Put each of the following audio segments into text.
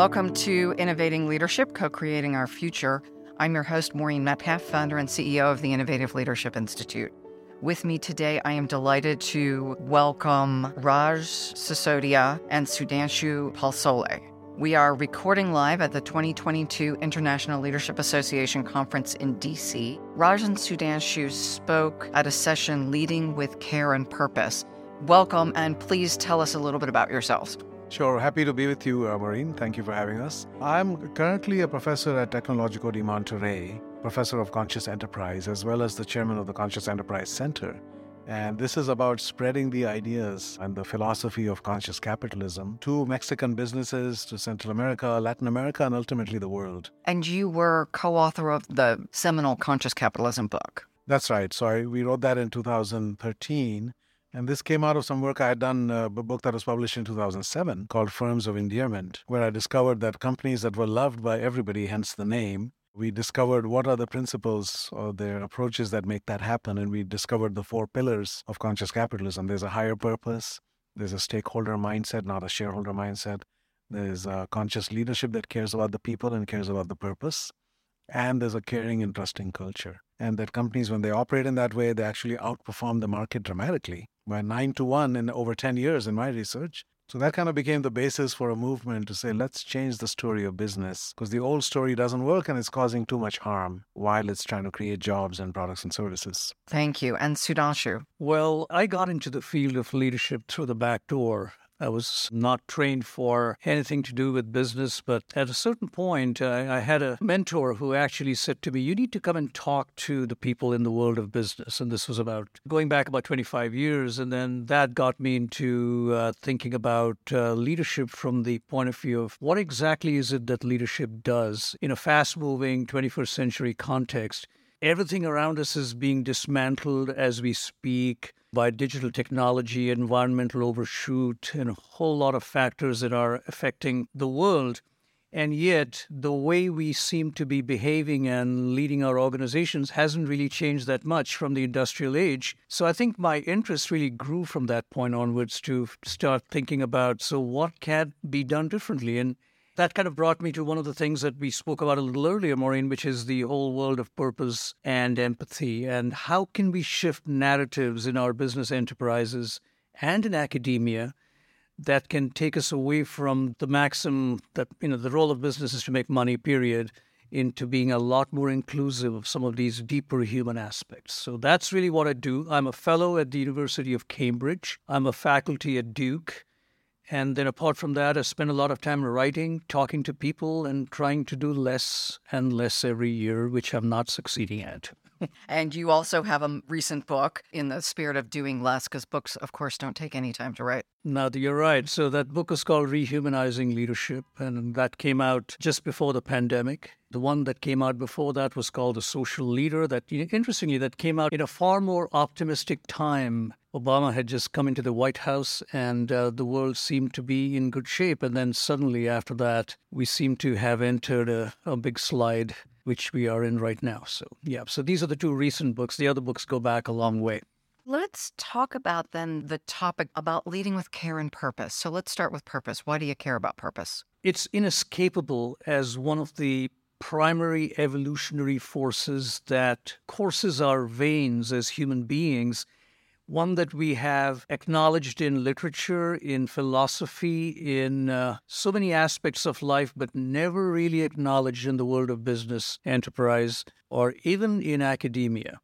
Welcome to Innovating Leadership, Co Creating Our Future. I'm your host, Maureen Metcalf, founder and CEO of the Innovative Leadership Institute. With me today, I am delighted to welcome Raj Sisodia and Sudhanshu Palsule. We are recording live at the 2022 International Leadership Association Conference in DC. Raj and Sudhanshu spoke at a session leading with care and purpose. Welcome, and please tell us a little bit about yourselves. Sure, happy to be with you, uh, Maureen. Thank you for having us. I'm currently a professor at Tecnológico de Monterrey, professor of conscious enterprise, as well as the chairman of the Conscious Enterprise Center. And this is about spreading the ideas and the philosophy of conscious capitalism to Mexican businesses, to Central America, Latin America, and ultimately the world. And you were co author of the seminal Conscious Capitalism book. That's right. So we wrote that in 2013. And this came out of some work I had done, uh, a book that was published in 2007 called Firms of Endearment, where I discovered that companies that were loved by everybody, hence the name, we discovered what are the principles or the approaches that make that happen. And we discovered the four pillars of conscious capitalism there's a higher purpose, there's a stakeholder mindset, not a shareholder mindset, there's a conscious leadership that cares about the people and cares about the purpose, and there's a caring and trusting culture. And that companies, when they operate in that way, they actually outperform the market dramatically by nine to one in over 10 years in my research. So that kind of became the basis for a movement to say, let's change the story of business because the old story doesn't work and it's causing too much harm while it's trying to create jobs and products and services. Thank you. And Sudhanshu? Well, I got into the field of leadership through the back door. I was not trained for anything to do with business, but at a certain point, I, I, had a mentor who actually said to me, You need to come and talk to the people in the world of business. And this was about going back about 25 years. And then that got me into uh, thinking about uh, leadership from the point of view of what exactly is it that leadership does in a fast moving 21st century context. Everything around us is being dismantled as we speak by digital technology, environmental overshoot, and a whole lot of factors that are affecting the world. And yet, the way we seem to be behaving and leading our organizations hasn't really changed that much from the industrial age. So I think my interest really grew from that point onwards to start thinking about so, what can be done differently? And that kind of brought me to one of the things that we spoke about a little earlier, Maureen, which is the whole world of purpose and empathy. And how can we shift narratives in our business enterprises and in academia that can take us away from the maxim that, you know, the role of business is to make money, period, into being a lot more inclusive of some of these deeper human aspects. So that's really what I do. I'm a fellow at the University of Cambridge, I'm a faculty at Duke. And then apart from that, I spend a lot of time writing, talking to people, and trying to do less and less every year, which I'm not succeeding at. and you also have a recent book in the spirit of doing less, because books, of course, don't take any time to write. Now, you're right. So that book is called Rehumanizing Leadership, and that came out just before the pandemic. The one that came out before that was called The Social Leader. That interestingly, that came out in a far more optimistic time. Obama had just come into the White House, and uh, the world seemed to be in good shape. And then suddenly, after that, we seem to have entered a, a big slide, which we are in right now. So, yeah. So these are the two recent books. The other books go back a long way. Let's talk about then the topic about leading with care and purpose. So let's start with purpose. Why do you care about purpose? It's inescapable as one of the primary evolutionary forces that courses our veins as human beings, one that we have acknowledged in literature, in philosophy, in uh, so many aspects of life, but never really acknowledged in the world of business, enterprise, or even in academia.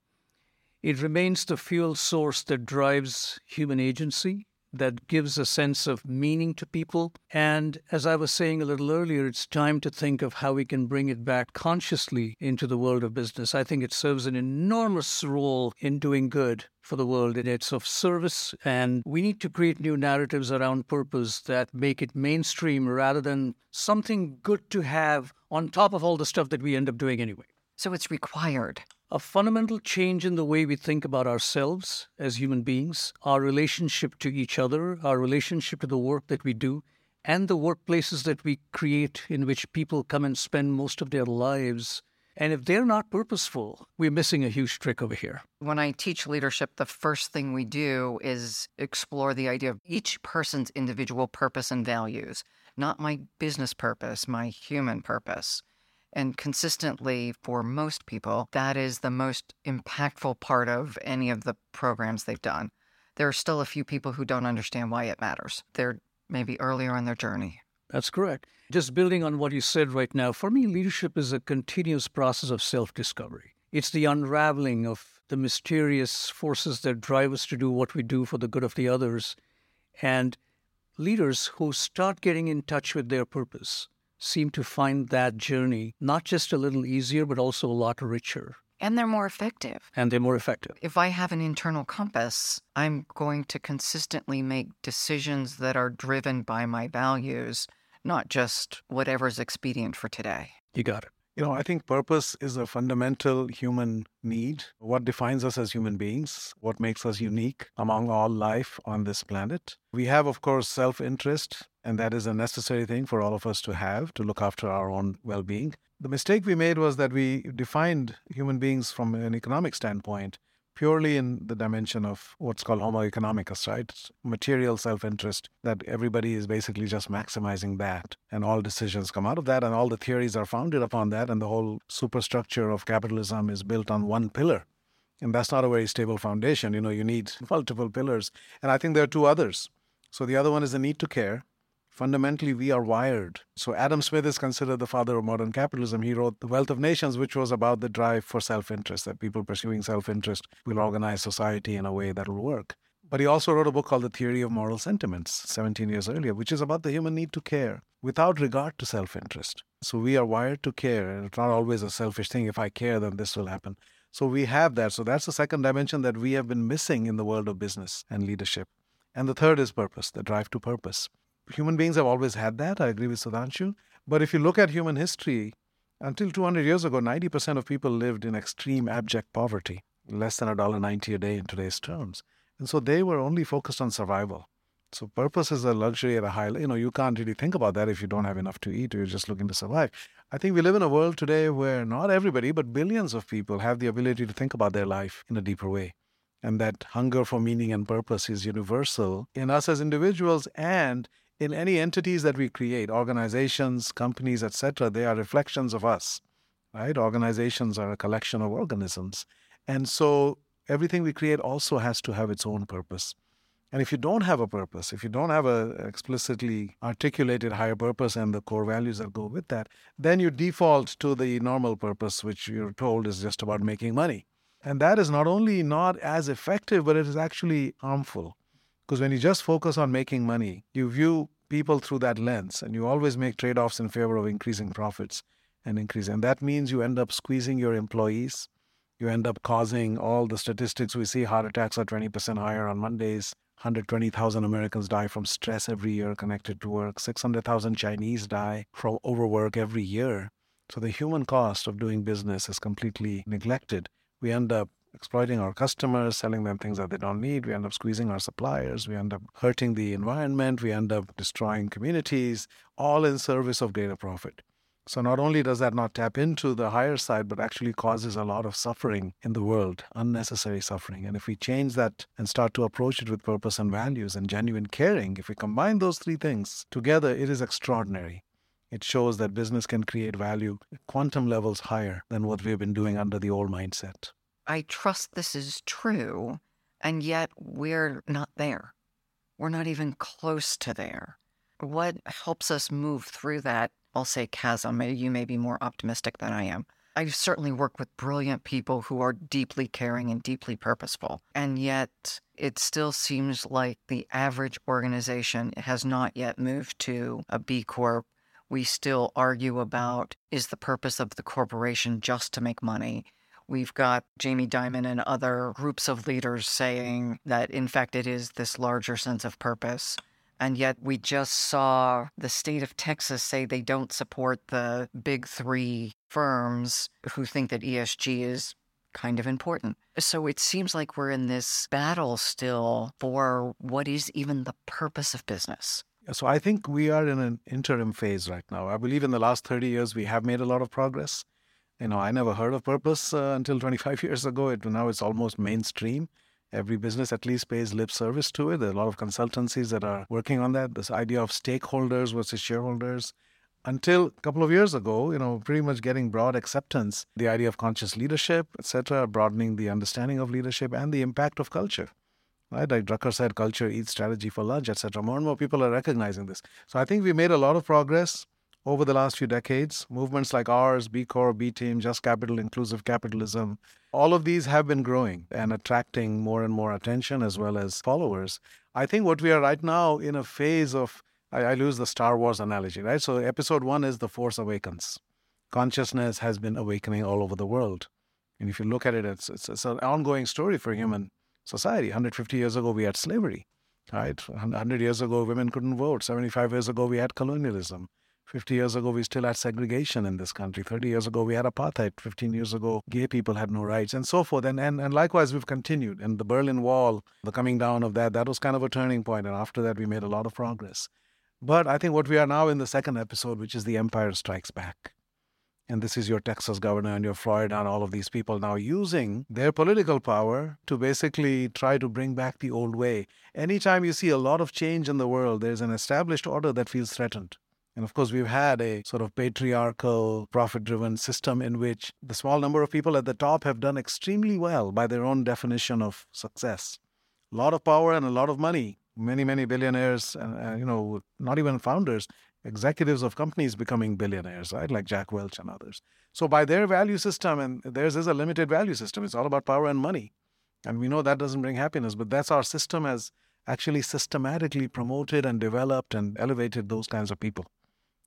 It remains the fuel source that drives human agency, that gives a sense of meaning to people. And as I was saying a little earlier, it's time to think of how we can bring it back consciously into the world of business. I think it serves an enormous role in doing good for the world and it's of service. And we need to create new narratives around purpose that make it mainstream rather than something good to have on top of all the stuff that we end up doing anyway. So it's required a fundamental change in the way we think about ourselves as human beings, our relationship to each other, our relationship to the work that we do, and the workplaces that we create in which people come and spend most of their lives. And if they're not purposeful, we're missing a huge trick over here. When I teach leadership, the first thing we do is explore the idea of each person's individual purpose and values not my business purpose, my human purpose. And consistently, for most people, that is the most impactful part of any of the programs they've done. There are still a few people who don't understand why it matters. They're maybe earlier in their journey. That's correct. Just building on what you said right now, for me, leadership is a continuous process of self discovery. It's the unraveling of the mysterious forces that drive us to do what we do for the good of the others. And leaders who start getting in touch with their purpose seem to find that journey not just a little easier, but also a lot richer. And they're more effective. And they're more effective. If I have an internal compass, I'm going to consistently make decisions that are driven by my values, not just whatever's expedient for today. You got it. You know, I think purpose is a fundamental human need. What defines us as human beings, what makes us unique among all life on this planet. We have, of course, self interest, and that is a necessary thing for all of us to have to look after our own well being. The mistake we made was that we defined human beings from an economic standpoint purely in the dimension of what's called homo economicus, right? Material self interest, that everybody is basically just maximizing that. And all decisions come out of that, and all the theories are founded upon that, and the whole superstructure of capitalism is built on one pillar. And that's not a very stable foundation. You know, you need multiple pillars. And I think there are two others. So the other one is the need to care, fundamentally we are wired. So Adam Smith is considered the father of modern capitalism. He wrote The Wealth of Nations, which was about the drive for self-interest, that people pursuing self-interest will organize society in a way that will work. But he also wrote a book called The Theory of Moral Sentiments 17 years earlier, which is about the human need to care without regard to self interest. So we are wired to care, and it's not always a selfish thing. If I care, then this will happen. So we have that. So that's the second dimension that we have been missing in the world of business and leadership. And the third is purpose, the drive to purpose human beings have always had that. I agree with Sudhanshu. But if you look at human history, until 200 years ago, 90% of people lived in extreme abject poverty, less than $1.90 a day in today's terms. And so they were only focused on survival. So purpose is a luxury at a high, you know, you can't really think about that if you don't have enough to eat or you're just looking to survive. I think we live in a world today where not everybody, but billions of people have the ability to think about their life in a deeper way. And that hunger for meaning and purpose is universal in us as individuals and in any entities that we create, organizations, companies, etc., they are reflections of us, right? Organizations are a collection of organisms. And so everything we create also has to have its own purpose. And if you don't have a purpose, if you don't have a explicitly articulated higher purpose and the core values that go with that, then you default to the normal purpose, which you're told is just about making money. And that is not only not as effective, but it is actually harmful. Because when you just focus on making money, you view people through that lens and you always make trade offs in favor of increasing profits and increasing. And that means you end up squeezing your employees. You end up causing all the statistics we see heart attacks are 20% higher on Mondays. 120,000 Americans die from stress every year connected to work. 600,000 Chinese die from overwork every year. So the human cost of doing business is completely neglected. We end up exploiting our customers, selling them things that they don't need. We end up squeezing our suppliers. We end up hurting the environment. We end up destroying communities, all in service of greater profit. So not only does that not tap into the higher side, but actually causes a lot of suffering in the world, unnecessary suffering. And if we change that and start to approach it with purpose and values and genuine caring, if we combine those three things together, it is extraordinary. It shows that business can create value at quantum levels higher than what we've been doing under the old mindset. I trust this is true, and yet we're not there. We're not even close to there. What helps us move through that, I'll say chasm, you may be more optimistic than I am. I've certainly worked with brilliant people who are deeply caring and deeply purposeful. And yet, it still seems like the average organization has not yet moved to a B Corp. We still argue about is the purpose of the corporation just to make money? We've got Jamie Dimon and other groups of leaders saying that, in fact, it is this larger sense of purpose. And yet, we just saw the state of Texas say they don't support the big three firms who think that ESG is kind of important. So it seems like we're in this battle still for what is even the purpose of business. So I think we are in an interim phase right now. I believe in the last 30 years, we have made a lot of progress. You know, I never heard of purpose uh, until 25 years ago. It, now it's almost mainstream. Every business at least pays lip service to it. There are a lot of consultancies that are working on that. This idea of stakeholders versus shareholders. Until a couple of years ago, you know, pretty much getting broad acceptance, the idea of conscious leadership, etc., broadening the understanding of leadership and the impact of culture. Right, like Drucker said, culture eats strategy for lunch, etc. More and more people are recognizing this. So I think we made a lot of progress over the last few decades. Movements like ours, B Corp, B Team, Just Capital, Inclusive Capitalism, all of these have been growing and attracting more and more attention as well as followers. I think what we are right now in a phase of, I, I use the Star Wars analogy, right? So episode one is The Force Awakens. Consciousness has been awakening all over the world. And if you look at it, it's, it's, it's an ongoing story for human society. 150 years ago, we had slavery, right? 100 years ago, women couldn't vote. 75 years ago, we had colonialism. 50 years ago, we still had segregation in this country. 30 years ago, we had apartheid. 15 years ago, gay people had no rights, and so forth. And, and, and likewise, we've continued. And the Berlin Wall, the coming down of that, that was kind of a turning point. And after that, we made a lot of progress. But I think what we are now in the second episode, which is The Empire Strikes Back. And this is your Texas governor and your Florida and all of these people now using their political power to basically try to bring back the old way. Anytime you see a lot of change in the world, there's an established order that feels threatened. And of course, we've had a sort of patriarchal, profit driven system in which the small number of people at the top have done extremely well by their own definition of success. A lot of power and a lot of money. Many, many billionaires, uh, you know, not even founders, executives of companies becoming billionaires, right? Like Jack Welch and others. So, by their value system, and theirs is a limited value system, it's all about power and money. And we know that doesn't bring happiness, but that's our system has actually systematically promoted and developed and elevated those kinds of people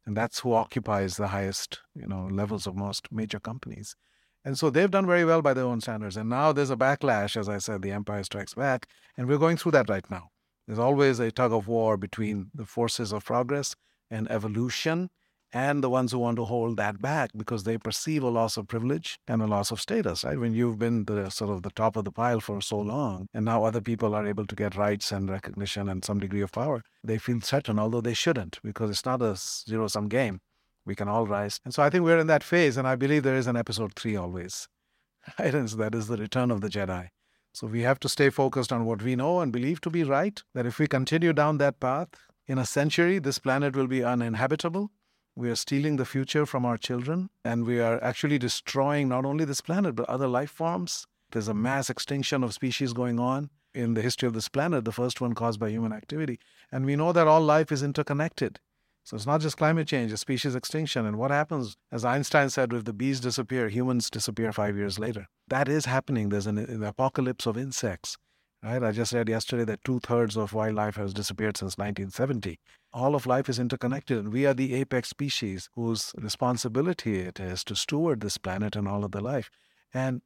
and that's who occupies the highest you know levels of most major companies. And so they've done very well by their own standards. And now there's a backlash as i said the empire strikes back and we're going through that right now. There's always a tug of war between the forces of progress and evolution and the ones who want to hold that back because they perceive a loss of privilege and a loss of status, right? When you've been the sort of the top of the pile for so long, and now other people are able to get rights and recognition and some degree of power, they feel threatened, although they shouldn't, because it's not a zero sum game. We can all rise. And so I think we're in that phase, and I believe there is an episode three always. Right? And that is the return of the Jedi. So we have to stay focused on what we know and believe to be right, that if we continue down that path, in a century, this planet will be uninhabitable we are stealing the future from our children, and we are actually destroying not only this planet, but other life forms. There's a mass extinction of species going on in the history of this planet, the first one caused by human activity. And we know that all life is interconnected. So it's not just climate change, it's species extinction. And what happens, as Einstein said, if the bees disappear, humans disappear five years later. That is happening. There's an, an apocalypse of insects. Right? I just read yesterday that two thirds of wildlife has disappeared since 1970. All of life is interconnected, and we are the apex species whose responsibility it is to steward this planet and all of the life. And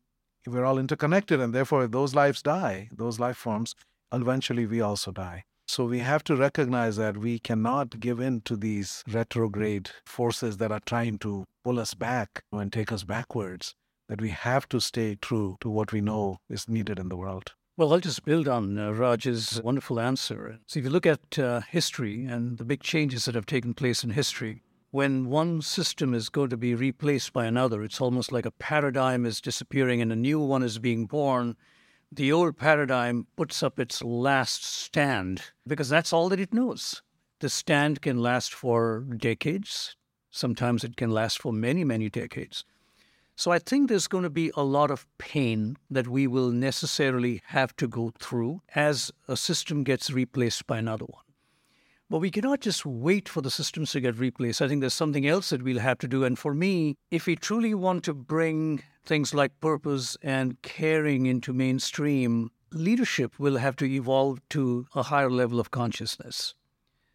we're all interconnected, and therefore, if those lives die, those life forms, eventually we also die. So we have to recognize that we cannot give in to these retrograde forces that are trying to pull us back and take us backwards, that we have to stay true to what we know is needed in the world. Well, I'll just build on uh, Raj's wonderful answer. So, if you look at uh, history and the big changes that have taken place in history, when one system is going to be replaced by another, it's almost like a paradigm is disappearing and a new one is being born. The old paradigm puts up its last stand because that's all that it knows. The stand can last for decades. Sometimes it can last for many, many decades. So I think there's going to be a lot of pain that we will necessarily have to go through as a system gets replaced by another one. But we cannot just wait for the systems to get replaced. I think there's something else that we'll have to do. And for me, if we truly want to bring things like purpose and caring into mainstream, leadership will have to evolve to a higher level of consciousness.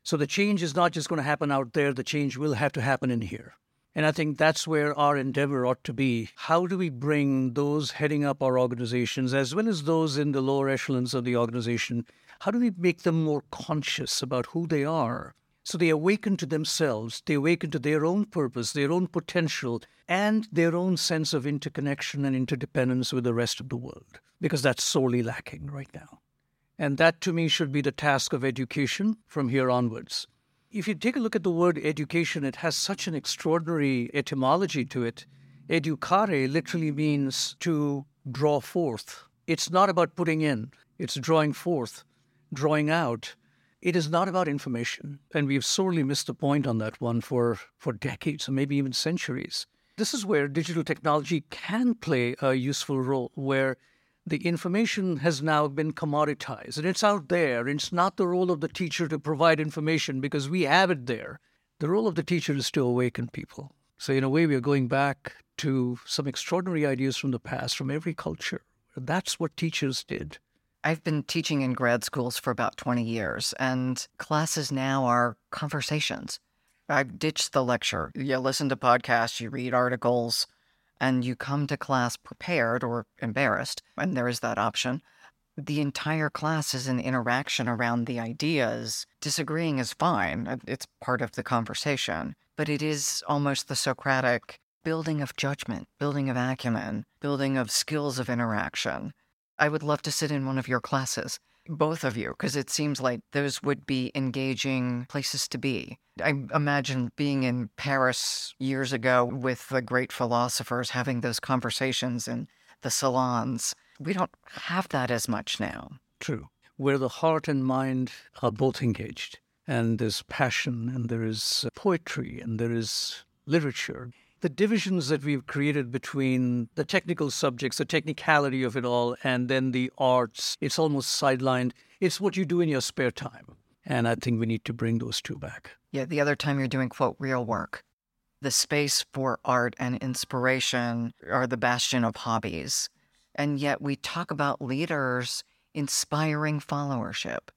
So the change is not just going to happen out there, the change will have to happen in here. And I think that's where our endeavor ought to be. How do we bring those heading up our organizations, as well as those in the lower echelons of the organization, how do we make them more conscious about who they are? So they awaken to themselves, they awaken to their own purpose, their own potential, and their own sense of interconnection and interdependence with the rest of the world, because that's sorely lacking right now. And that to me should be the task of education from here onwards. If you take a look at the word education, it has such an extraordinary etymology to it. Educare literally means to draw forth. It's not about putting in. it's drawing forth, drawing out. It is not about information. And we've sorely missed the point on that one for, for decades or maybe even centuries. This is where digital technology can play a useful role, where the information has now been commoditized and it's out there. It's not the role of the teacher to provide information because we have it there. The role of the teacher is to awaken people. So, in a way, we are going back to some extraordinary ideas from the past, from every culture. That's what teachers did. I've been teaching in grad schools for about 20 years, and classes now are conversations. I've ditched the lecture. You listen to podcasts, you read articles, and you come to class prepared or embarrassed, and there is that option. The entire class is an interaction around the ideas. Disagreeing is fine, uh, it's part of the conversation, but it is almost the Socratic building of judgment, building of acumen, building of skills of interaction. I would love to sit in one of your classes, both of you, because it seems like those would be engaging places to be. I imagine being in Paris years ago with the great philosophers having those conversations in the salons. We don't have that as much now. True. Where the heart and mind are both engaged, and there's passion, and there is poetry, and there is literature the divisions that we've created between the technical subjects, the technicality of it all, and then the arts, it's almost sidelined. It's what you do in your spare time. And I think we need to bring those two back. Yeah, the other time you're doing, quote, real work. The space for art and inspiration are the bastion of hobbies. And yet we talk about leaders inspiring followership.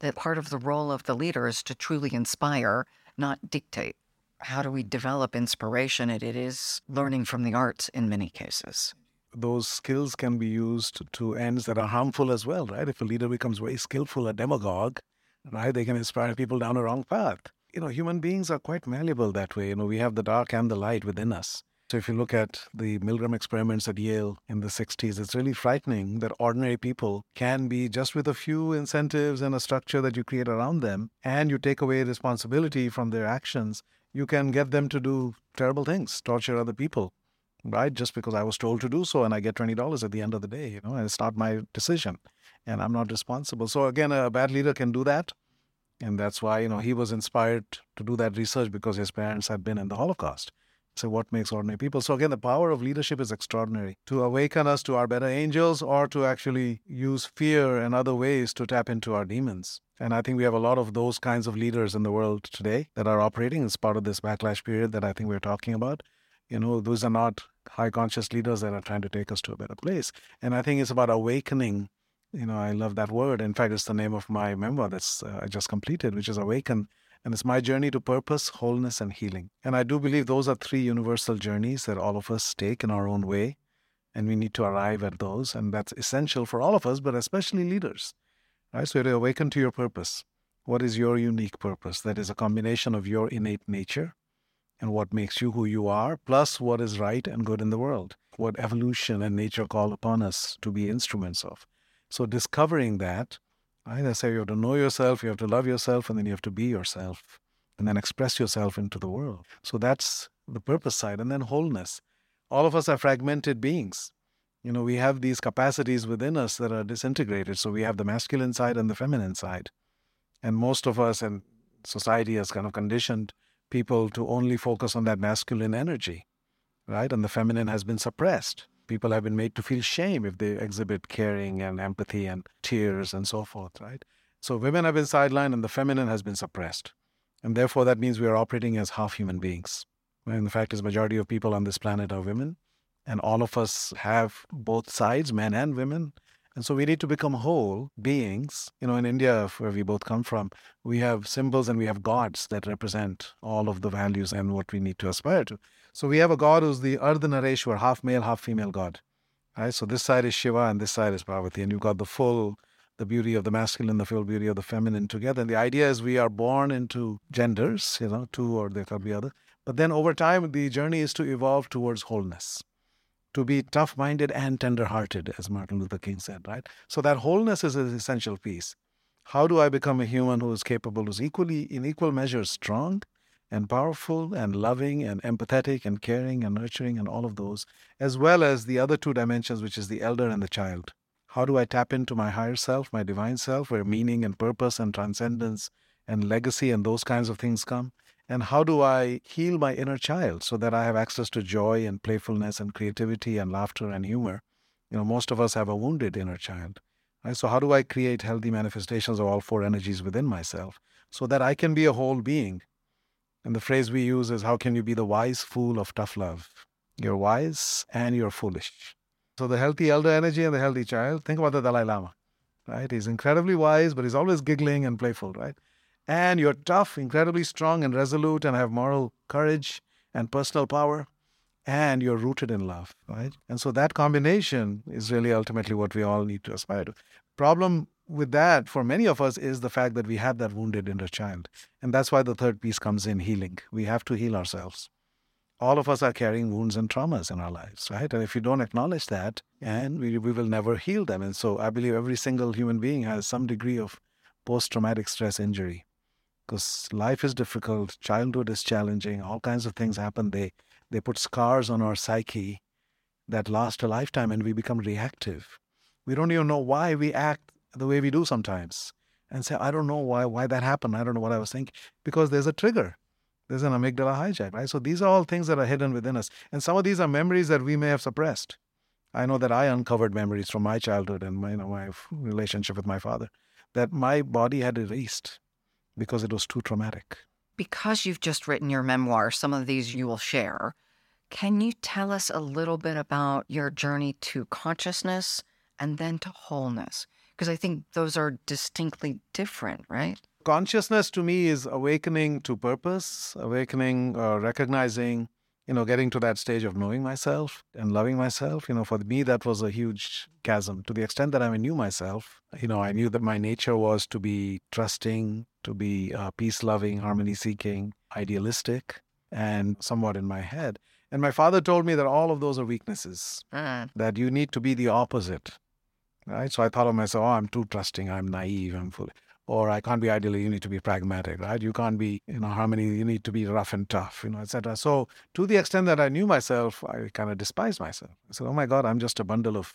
That part of the role of the leader is to truly inspire, not dictate how do we develop inspiration? It, it is learning from the arts in many cases. Those skills can be used to ends that are harmful as well, right? If a leader becomes very skillful, a demagogue, right, they can inspire people down a wrong path. You know, human beings are quite malleable that way. You know, we have the dark and the light within us. So if you look at the Milgram experiments at Yale in the 60s, it's really frightening that ordinary people can be just with a few incentives and a structure that you create around them, and you take away responsibility from their actions you can get them to do terrible things, torture other people, right? Just because I was told to do so and I get $20 at the end of the day, you know, and it's not my decision and I'm not responsible. So again, a bad leader can do that. And that's why, you know, he was inspired to do that research because his parents had been in the Holocaust. So what makes ordinary people? So again, the power of leadership is extraordinary. To awaken us to our better angels or to actually use fear and other ways to tap into our demons. And I think we have a lot of those kinds of leaders in the world today that are operating as part of this backlash period that I think we're talking about. You know, those are not high conscious leaders that are trying to take us to a better place. And I think it's about awakening. You know, I love that word. In fact, it's the name of my memoir that's uh, I just completed, which is Awaken. And it's my journey to purpose, wholeness, and healing. And I do believe those are three universal journeys that all of us take in our own way. And we need to arrive at those. And that's essential for all of us, but especially leaders. Right? So to awaken to your purpose. What is your unique purpose? That is a combination of your innate nature and what makes you who you are, plus what is right and good in the world, what evolution and nature call upon us to be instruments of. So discovering that, right, I say you have to know yourself, you have to love yourself, and then you have to be yourself, and then express yourself into the world. So that's the purpose side. And then wholeness. All of us are fragmented beings you know, we have these capacities within us that are disintegrated. So we have the masculine side and the feminine side. And most of us and society has kind of conditioned people to only focus on that masculine energy, right? And the feminine has been suppressed. People have been made to feel shame if they exhibit caring and empathy and tears and so forth, right? So women have been sidelined and the feminine has been suppressed. And therefore, that means we are operating as half human beings. When the fact is, majority of people on this planet are women and all of us have both sides, men and women. And so we need to become whole beings. You know, in India, where we both come from, we have symbols and we have gods that represent all of the values and what we need to aspire to. So we have a god who's the Ardhanarishwar, half male, half female god. Right? So this side is Shiva and this side is Parvati. And you've got the full, the beauty of the masculine, the full beauty of the feminine together. And the idea is we are born into genders, you know, two or there could be other. But then over time, the journey is to evolve towards wholeness to be tough minded and tender hearted, as Martin Luther King said, right? So that wholeness is an essential piece. How do I become a human who is capable, who's equally, in equal measure, strong and powerful and loving and empathetic and caring and nurturing and all of those, as well as the other two dimensions, which is the elder and the child? How do I tap into my higher self, my divine self, where meaning and purpose and transcendence and legacy and those kinds of things come? And how do I heal my inner child so that I have access to joy and playfulness and creativity and laughter and humor? You know, most of us have a wounded inner child. Right? So, how do I create healthy manifestations of all four energies within myself so that I can be a whole being? And the phrase we use is, How can you be the wise fool of tough love? You're wise and you're foolish. So, the healthy elder energy and the healthy child, think about the Dalai Lama, right? He's incredibly wise, but he's always giggling and playful, right? And you're tough, incredibly strong and resolute, and have moral courage and personal power and you're rooted in love, right? And so that combination is really ultimately what we all need to aspire to. Problem with that for many of us is the fact that we have that wounded inner child. And that's why the third piece comes in healing. We have to heal ourselves. All of us are carrying wounds and traumas in our lives, right? And if you don't acknowledge that, and we, we will never heal them. And so I believe every single human being has some degree of post traumatic stress injury because life is difficult, childhood is challenging, all kinds of things happen. They they put scars on our psyche that last a lifetime and we become reactive. We don't even know why we act the way we do sometimes. And say, I don't know why why that happened. I don't know what I was thinking. Because there's a trigger. There's an amygdala hijack, right? So these are all things that are hidden within us. And some of these are memories that we may have suppressed. I know that I uncovered memories from my childhood and my, you know, my relationship with my father that my body had erased because it was too traumatic because you've just written your memoir, some of these you will share. Can you tell us a little bit about your journey to consciousness and then to wholeness? Because I think those are distinctly different, right? Consciousness to me is awakening to purpose, awakening, uh, recognizing you know, getting to that stage of knowing myself and loving myself, you know, for me, that was a huge chasm. To the extent that I knew myself, you know, I knew that my nature was to be trusting, to be uh, peace loving, harmony seeking, idealistic, and somewhat in my head. And my father told me that all of those are weaknesses, mm. that you need to be the opposite. Right. So I thought of myself, oh, I'm too trusting, I'm naive, I'm full or I can't be ideal. You need to be pragmatic, right? You can't be, you know, harmony. You need to be rough and tough, you know, etc. So to the extent that I knew myself, I kind of despised myself. I said, "Oh my God, I'm just a bundle of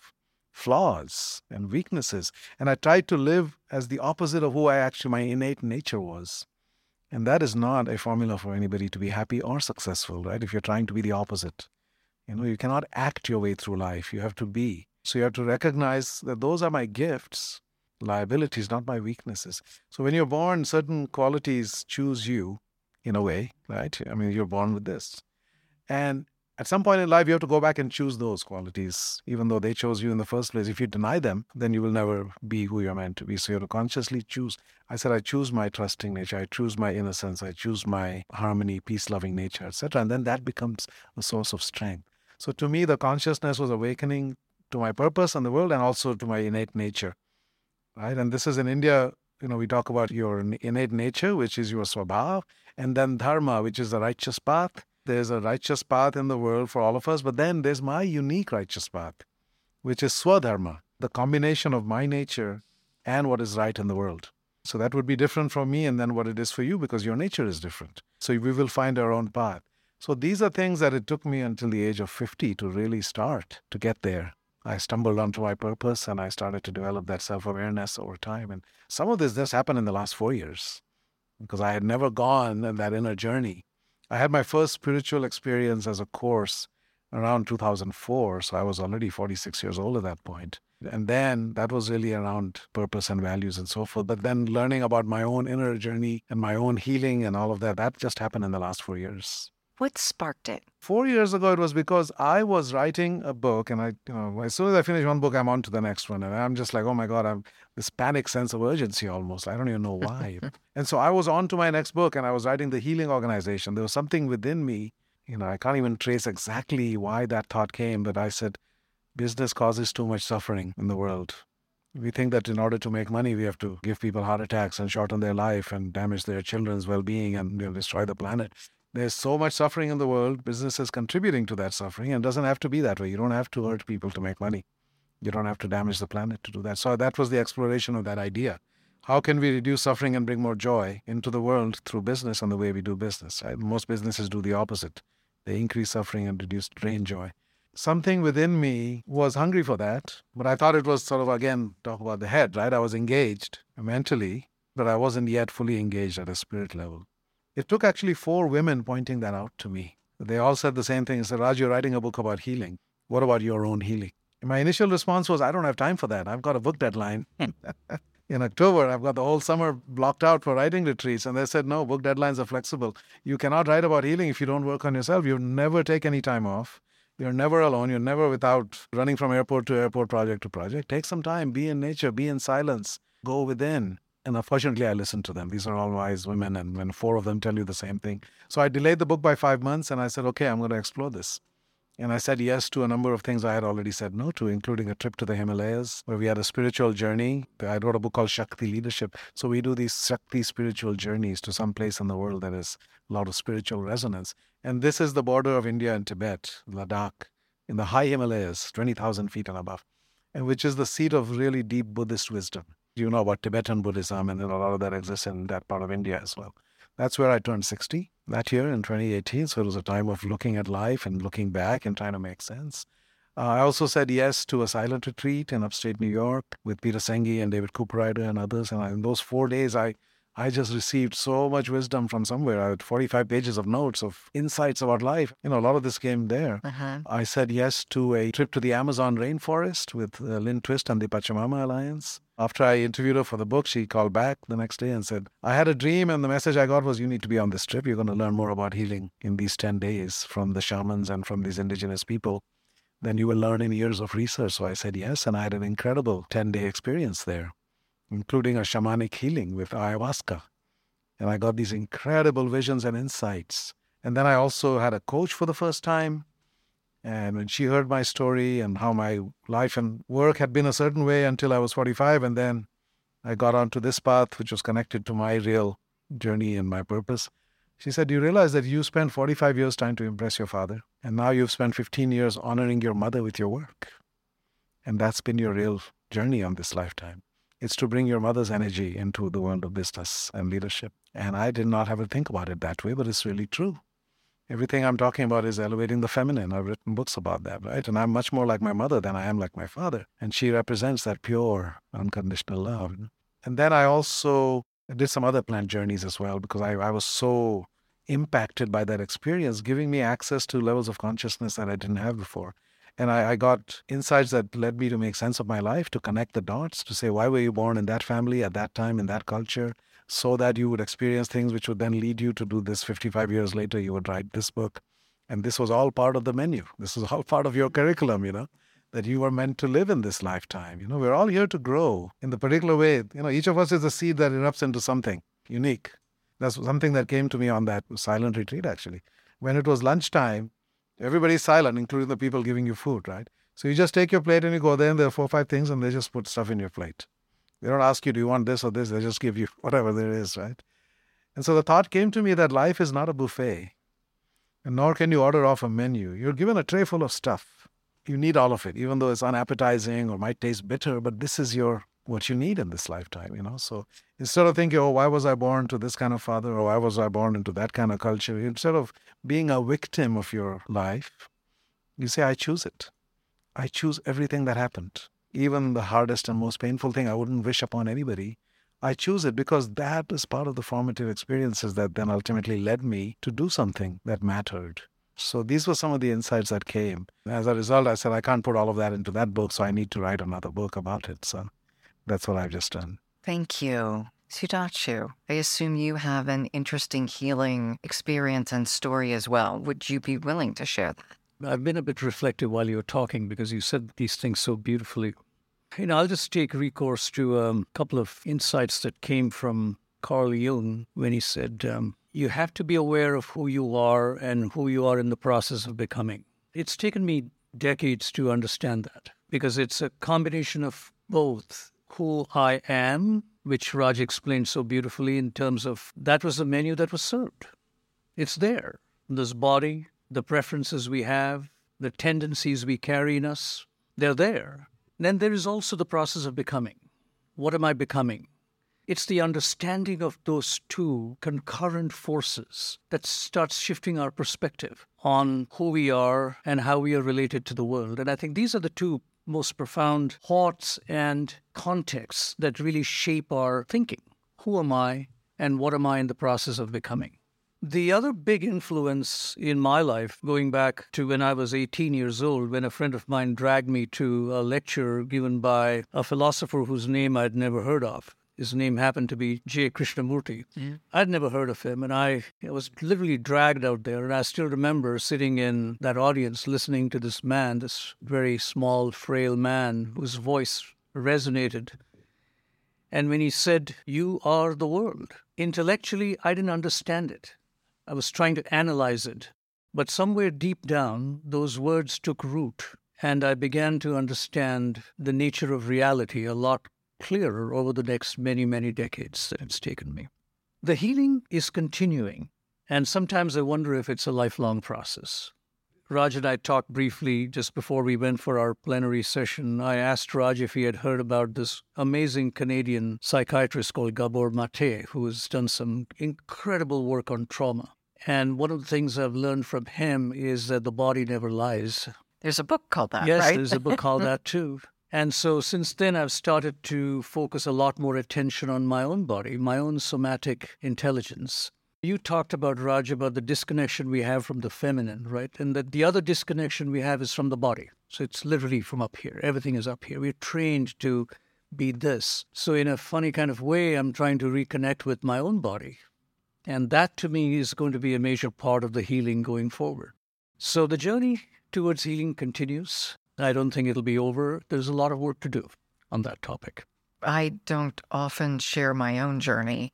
flaws and weaknesses," and I tried to live as the opposite of who I actually my innate nature was. And that is not a formula for anybody to be happy or successful, right? If you're trying to be the opposite, you know, you cannot act your way through life. You have to be. So you have to recognize that those are my gifts liabilities, not my weaknesses. So when you're born, certain qualities choose you in a way, right? I mean, you're born with this. And at some point in life, you have to go back and choose those qualities, even though they chose you in the first place. If you deny them, then you will never be who you're meant to be. So you have to consciously choose. I said, I choose my trusting nature. I choose my innocence. I choose my harmony, peace loving nature, etc. And then that becomes a source of strength. So to me, the consciousness was awakening to my purpose in the world and also to my innate nature right? And this is in India, you know, we talk about your innate nature, which is your swabhav, and then dharma, which is the righteous path. There's a righteous path in the world for all of us, but then there's my unique righteous path, which is swadharma, the combination of my nature and what is right in the world. So that would be different from me and then what it is for you because your nature is different. So we will find our own path. So these are things that it took me until the age of 50 to really start to get there. I stumbled onto my purpose and I started to develop that self awareness over time. And some of this just happened in the last four years because I had never gone in that inner journey. I had my first spiritual experience as a course around 2004. So I was already 46 years old at that point. And then that was really around purpose and values and so forth. But then learning about my own inner journey and my own healing and all of that, that just happened in the last four years. What sparked it? Four years ago, it was because I was writing a book, and I, you know, as soon as I finish one book, I'm on to the next one, and I'm just like, oh my god, I'm this panic sense of urgency almost. I don't even know why. and so I was on to my next book, and I was writing the healing organization. There was something within me, you know, I can't even trace exactly why that thought came, but I said, business causes too much suffering in the world. We think that in order to make money, we have to give people heart attacks and shorten their life and damage their children's well being and you know, destroy the planet. There's so much suffering in the world. Business is contributing to that suffering, and it doesn't have to be that way. You don't have to hurt people to make money. You don't have to damage the planet to do that. So that was the exploration of that idea. How can we reduce suffering and bring more joy into the world through business and the way we do business? Right? Most businesses do the opposite. They increase suffering and reduce drain joy. something within me was hungry for that. But I thought it was sort of, again, talk about the head, right? I was engaged mentally, but I wasn't yet fully engaged at a spirit level. It took actually four women pointing that out to me. They all said the same thing. They said, Raj, you're writing a book about healing. What about your own healing? And my initial response was, I don't have time for that. I've got a book deadline. in October, I've got the whole summer blocked out for writing retreats. And they said, no, book deadlines are flexible. You cannot write about healing if you don't work on yourself. You never take any time off. You're never alone. You're never without running from airport to airport, project to project. Take some time. Be in nature. Be in silence. Go within. And unfortunately, I listened to them. These are all wise women, and when four of them tell you the same thing. So I delayed the book by five months, and I said, okay, I'm going to explore this. And I said yes to a number of things I had already said no to, including a trip to the Himalayas, where we had a spiritual journey. I wrote a book called Shakti Leadership. So we do these Shakti spiritual journeys to some place in the world that has a lot of spiritual resonance. And this is the border of India and Tibet, Ladakh, in the high Himalayas, 20,000 feet and above, and which is the seat of really deep Buddhist wisdom. You know about Tibetan Buddhism, and a lot of that exists in that part of India as well. That's where I turned 60 that year in 2018. So it was a time of looking at life and looking back and trying to make sense. Uh, I also said yes to a silent retreat in upstate New York with Peter Senge and David Cooperrider and others. And in those four days, I, I just received so much wisdom from somewhere. I had 45 pages of notes of insights about life. You know, a lot of this came there. Uh-huh. I said yes to a trip to the Amazon rainforest with uh, Lynn Twist and the Pachamama Alliance. After I interviewed her for the book, she called back the next day and said, I had a dream, and the message I got was, You need to be on this trip. You're going to learn more about healing in these 10 days from the shamans and from these indigenous people than you will learn in years of research. So I said yes, and I had an incredible 10 day experience there, including a shamanic healing with ayahuasca. And I got these incredible visions and insights. And then I also had a coach for the first time and when she heard my story and how my life and work had been a certain way until I was 45, and then I got onto this path, which was connected to my real journey and my purpose, she said, You realize that you spent 45 years trying to impress your father, and now you've spent 15 years honoring your mother with your work. And that's been your real journey on this lifetime. It's to bring your mother's energy into the world of business and leadership. And I did not have to think about it that way, but it's really true. Everything I'm talking about is elevating the feminine. I've written books about that, right? And I'm much more like my mother than I am like my father. And she represents that pure, unconditional love. And then I also did some other plant journeys as well because I, I was so impacted by that experience, giving me access to levels of consciousness that I didn't have before. And I, I, got insights that led me to make sense of my life, to connect the dots, to say, why were you born in that family at that time, in that culture? so that you would experience things which would then lead you to do this 55 years later you would write this book. And this was all part of the menu. This was all part of your curriculum you know that you were meant to live in this lifetime. You know we're all here to grow in the particular way. You know each of us is a seed that erupts into something unique. That's something that came to me on that silent retreat actually. When it was lunchtime everybody's silent including the people giving you food right so you just take your plate and you go there and there are four or five things and they just put stuff in your plate they don't ask you, do you want this or this? They just give you whatever there is, right? And so the thought came to me that life is not a buffet, and nor can you order off a menu. You're given a tray full of stuff. You need all of it, even though it's unappetizing or might taste bitter, but this is your what you need in this lifetime, you know. So instead of thinking, oh, why was I born to this kind of father, or why was I born into that kind of culture, instead of being a victim of your life, you say, I choose it. I choose everything that happened even the hardest and most painful thing I wouldn't wish upon anybody. I choose it because that is part of the formative experiences that then ultimately led me to do something that mattered. So these were some of the insights that came. As a result, I said, I can't put all of that into that book, so I need to write another book about it. So that's what I've just done. Thank you. Sudhanshu, I assume you have an interesting healing experience and story as well. Would you be willing to share that? I've been a bit reflective while you were talking because you said these things so beautifully. You know, I'll just take recourse to a um, couple of insights that came from Carl Jung when he said, um, You have to be aware of who you are and who you are in the process of becoming. It's taken me decades to understand that because it's a combination of both who I am, which Raj explained so beautifully in terms of that was the menu that was served. It's there. This body, the preferences we have, the tendencies we carry in us, they're there. Then there is also the process of becoming. What am I becoming? It's the understanding of those two concurrent forces that starts shifting our perspective on who we are and how we are related to the world. And I think these are the two most profound thoughts and contexts that really shape our thinking. Who am I and what am I in the process of becoming? The other big influence in my life, going back to when I was 18 years old, when a friend of mine dragged me to a lecture given by a philosopher whose name I'd never heard of. His name happened to be J. Krishnamurti. Yeah. I'd never heard of him, and I, I was literally dragged out there. And I still remember sitting in that audience listening to this man, this very small, frail man whose voice resonated. And when he said, You are the world, intellectually, I didn't understand it. I was trying to analyze it. But somewhere deep down, those words took root, and I began to understand the nature of reality a lot clearer over the next many, many decades that it's taken me. The healing is continuing, and sometimes I wonder if it's a lifelong process. Raj and I talked briefly just before we went for our plenary session. I asked Raj if he had heard about this amazing Canadian psychiatrist called Gabor Mate, who has done some incredible work on trauma. And one of the things I've learned from him is that the body never lies. There's a book called that, yes, right? there's a book called that too. And so since then, I've started to focus a lot more attention on my own body, my own somatic intelligence. You talked about, Raj, about the disconnection we have from the feminine, right? And that the other disconnection we have is from the body. So it's literally from up here. Everything is up here. We're trained to be this. So, in a funny kind of way, I'm trying to reconnect with my own body. And that to me is going to be a major part of the healing going forward. So, the journey towards healing continues. I don't think it'll be over. There's a lot of work to do on that topic. I don't often share my own journey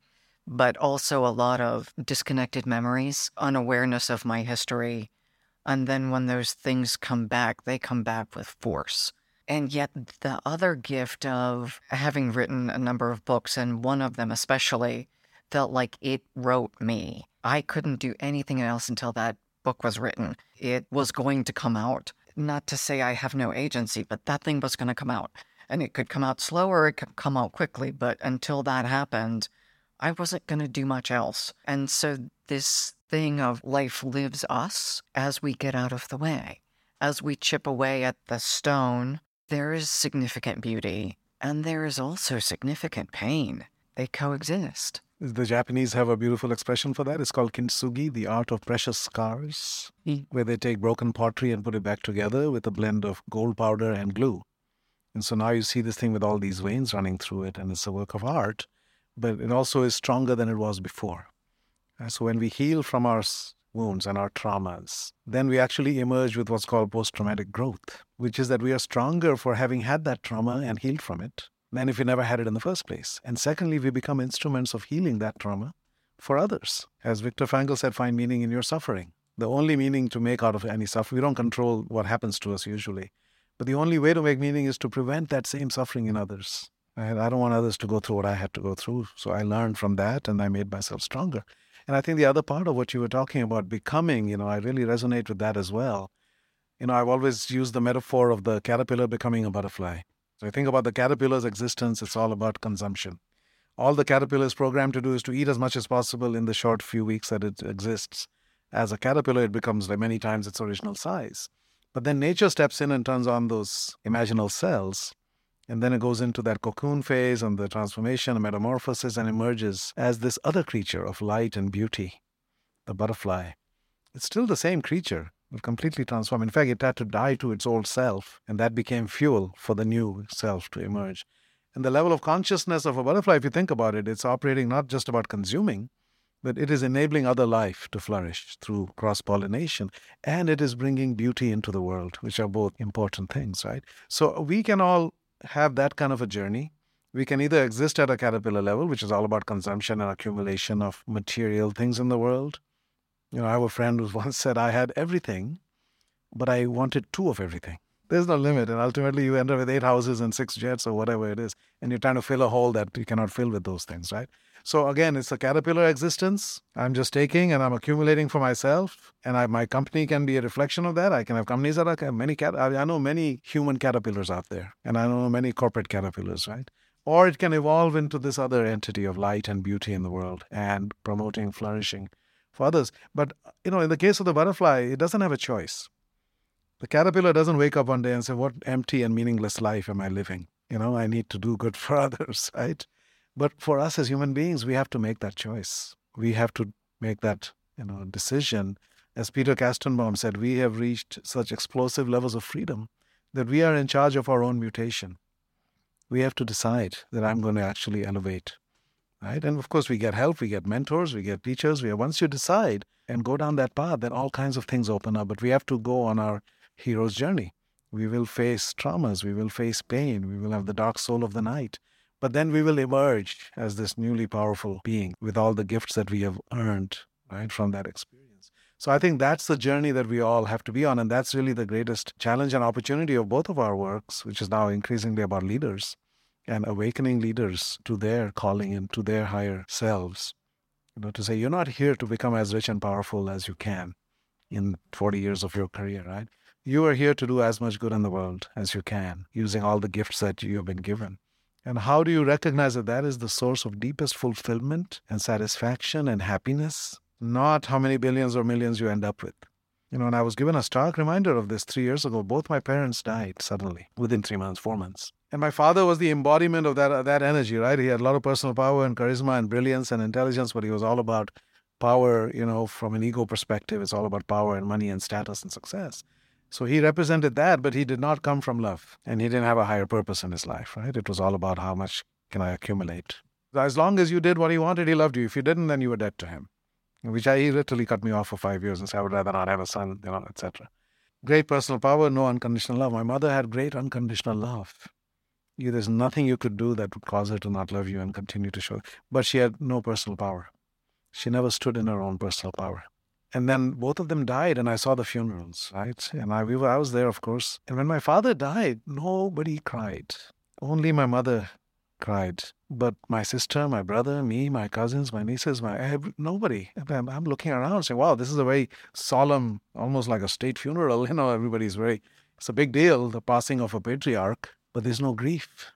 but also a lot of disconnected memories, unawareness of my history. And then when those things come back, they come back with force. And yet, the other gift of having written a number of books, and one of them especially, felt like it wrote me. I couldn't do anything else until that book was written. It was going to come out. Not to say I have no agency, but that thing was going to come out. And it could come out slower, it could come out quickly. But until that happened, I wasn't going to do much else. And so this thing of life lives us as we get out of the way. As we chip away at the stone, there is significant beauty and there is also significant pain. They coexist. The Japanese have a beautiful expression for that. It's called kintsugi, the art of precious scars, mm. where they take broken pottery and put it back together with a blend of gold powder and glue. And so now you see this thing with all these veins running through it, and it's a work of art but it also is stronger than it was before. And so when we heal from our wounds and our traumas, then we actually emerge with what's called post traumatic growth, which is that we are stronger for having had that trauma and healed from it than if we never had it in the first place. And secondly, we become instruments of healing that trauma for others. As Viktor Frankl said, find meaning in your suffering. The only meaning to make out of any suffering, we don't control what happens to us usually. But the only way to make meaning is to prevent that same suffering in others. I don't want others to go through what I had to go through. So I learned from that and I made myself stronger. And I think the other part of what you were talking about, becoming, you know, I really resonate with that as well. You know, I've always used the metaphor of the caterpillar becoming a butterfly. So I think about the caterpillar's existence, it's all about consumption. All the caterpillar is programmed to do is to eat as much as possible in the short few weeks that it exists. As a caterpillar, it becomes like many times its original size. But then nature steps in and turns on those imaginal cells and then it goes into that cocoon phase and the transformation and metamorphosis and emerges as this other creature of light and beauty, the butterfly. It's still the same creature, but completely transform. In fact, it had to die to its old self, and that became fuel for the new self to emerge. And the level of consciousness of a butterfly, if you think about it, it's operating not just about consuming, but it is enabling other life to flourish through cross pollination and it is bringing beauty into the world, which are both important things, right? So we can all have that kind of a journey. We can either exist at a caterpillar level, which is all about consumption and accumulation of material things in the world. You know, I have a friend who once said, I had everything, but I wanted two of everything. There's no limit. And ultimately, you end up with eight houses and six jets or whatever it is. And you're trying to fill a hole that you cannot fill with those things, right? So again, it's a caterpillar existence. I'm just taking and I'm accumulating for myself, and I, my company can be a reflection of that. I can have companies that are many cat. I know many human caterpillars out there, and I know many corporate caterpillars, right? Or it can evolve into this other entity of light and beauty in the world and promoting flourishing for others. But, you know, in the case of the butterfly, it doesn't have a choice. The caterpillar doesn't wake up one day and say, What empty and meaningless life am I living? You know, I need to do good for others, right? But for us as human beings, we have to make that choice. We have to make that, you know, decision. As Peter Koestenbaum said, we have reached such explosive levels of freedom that we are in charge of our own mutation. We have to decide that I'm going to actually elevate right? And of course, we get help, we get mentors, we get teachers. We once you decide and go down that path, then all kinds of things open up. But we have to go on our hero's journey. We will face traumas, we will face pain, we will have the dark soul of the night. But then we will emerge as this newly powerful being with all the gifts that we have earned, right, from that experience. So I think that's the journey that we all have to be on. And that's really the greatest challenge and opportunity of both of our works, which is now increasingly about leaders and awakening leaders to their calling and to their higher selves. You know, to say you're not here to become as rich and powerful as you can in 40 years of your career, right? You are here to do as much good in the world as you can using all the gifts that you have been given. And how do you recognize that that is the source of deepest fulfillment and satisfaction and happiness? Not how many billions or millions you end up with. You know, and I was given a stark reminder of this three years ago. Both my parents died suddenly within three months, four months. And my father was the embodiment of that, uh, that energy, right? He had a lot of personal power and charisma and brilliance and intelligence, but he was all about power, you know, from an ego perspective. It's all about power and money and status and success. So he represented that, but he did not come from love. And he didn't have a higher purpose in his life, right? It was all about how much can I accumulate. As long as you did what he wanted, he loved you. If you didn't, then you were dead to him. Which I, he literally cut me off for five years and said, I would rather not have a son, you know, etc. Great personal power, no unconditional love. My mother had great unconditional love there's nothing you could do that would cause her to not love you and continue to show. But she had no personal power. She never stood in her own personal power. And then both of them died, and I saw the funerals, right? And I, we were, I was there, of course. And when my father died, nobody cried. Only my mother cried. But my sister, my brother, me, my cousins, my nieces, my nobody. I'm, I'm looking around saying, wow, this is a very solemn, almost like a state funeral. You know, everybody's very, it's a big deal, the passing of a patriarch but there's no grief.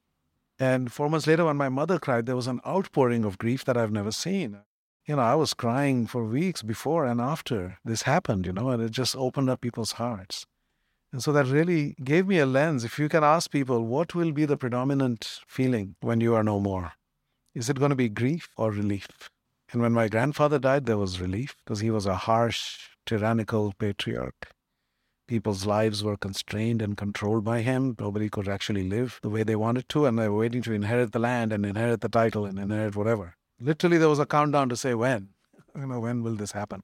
And four months later, when my mother cried, there was an outpouring of grief that I've never seen. You know, I was crying for weeks before and after this happened, you know, and it just opened up people's hearts. And so that really gave me a lens. If you can ask people, what will be the predominant feeling when you are no more? Is it going to be grief or relief? And when my grandfather died, there was relief because he was a harsh, tyrannical patriarch people's lives were constrained and controlled by him. Nobody could actually live the way they wanted to, and they were waiting to inherit the land and inherit the title and inherit whatever. Literally, there was a countdown to say when. You know, when will this happen?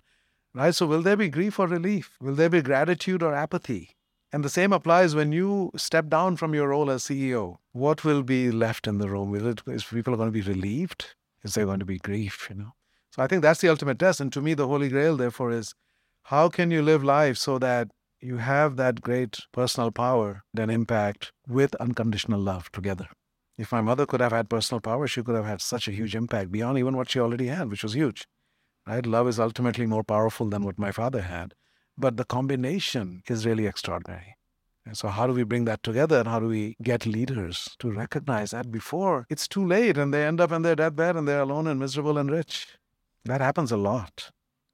Right? So, will there be grief or relief? Will there be gratitude or apathy? And the same applies when you step down from your role as CEO. What will be left in the room? Will it, is people going to be relieved? Is there going to be grief? You know. So I think that's the ultimate test. And to me, the Holy Grail, therefore, is how can you live life so that you have that great personal power and impact with unconditional love together. If my mother could have had personal power, she could have had such a huge impact beyond even what she already had, which was huge. Right? Love is ultimately more powerful than what my father had. But the combination is really extraordinary. And so, how do we bring that together and how do we get leaders to recognize that before it's too late and they end up in their deathbed and they're alone and miserable and rich? That happens a lot.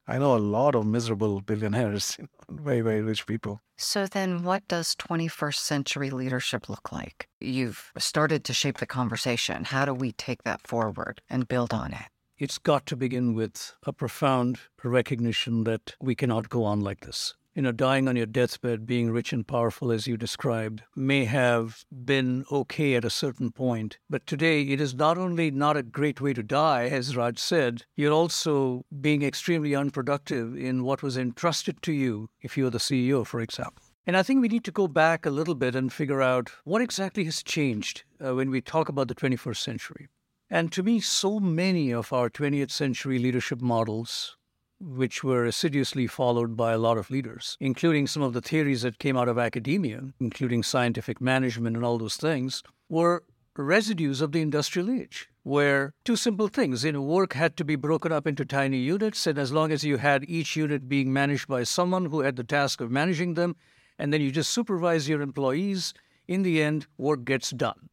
I know a lot of miserable billionaires, very, very rich people. So, then what does 21st century leadership look like? You've started to shape the conversation. How do we take that forward and build on it? It's got to begin with a profound recognition that we cannot go on like this you know, dying on your deathbed, being rich and powerful, as you described, may have been okay at a certain point. But today, it is not only not a great way to die, as Raj said, you're also being extremely unproductive in what was entrusted to you if you're the CEO, for example. And I think we need to go back a little bit and figure out what exactly has changed uh, when we talk about the 21st century. And to me, so many of our 20th century leadership models which were assiduously followed by a lot of leaders, including some of the theories that came out of academia, including scientific management and all those things, were residues of the industrial age, where two simple things. You know, work had to be broken up into tiny units, and as long as you had each unit being managed by someone who had the task of managing them, and then you just supervise your employees, in the end, work gets done.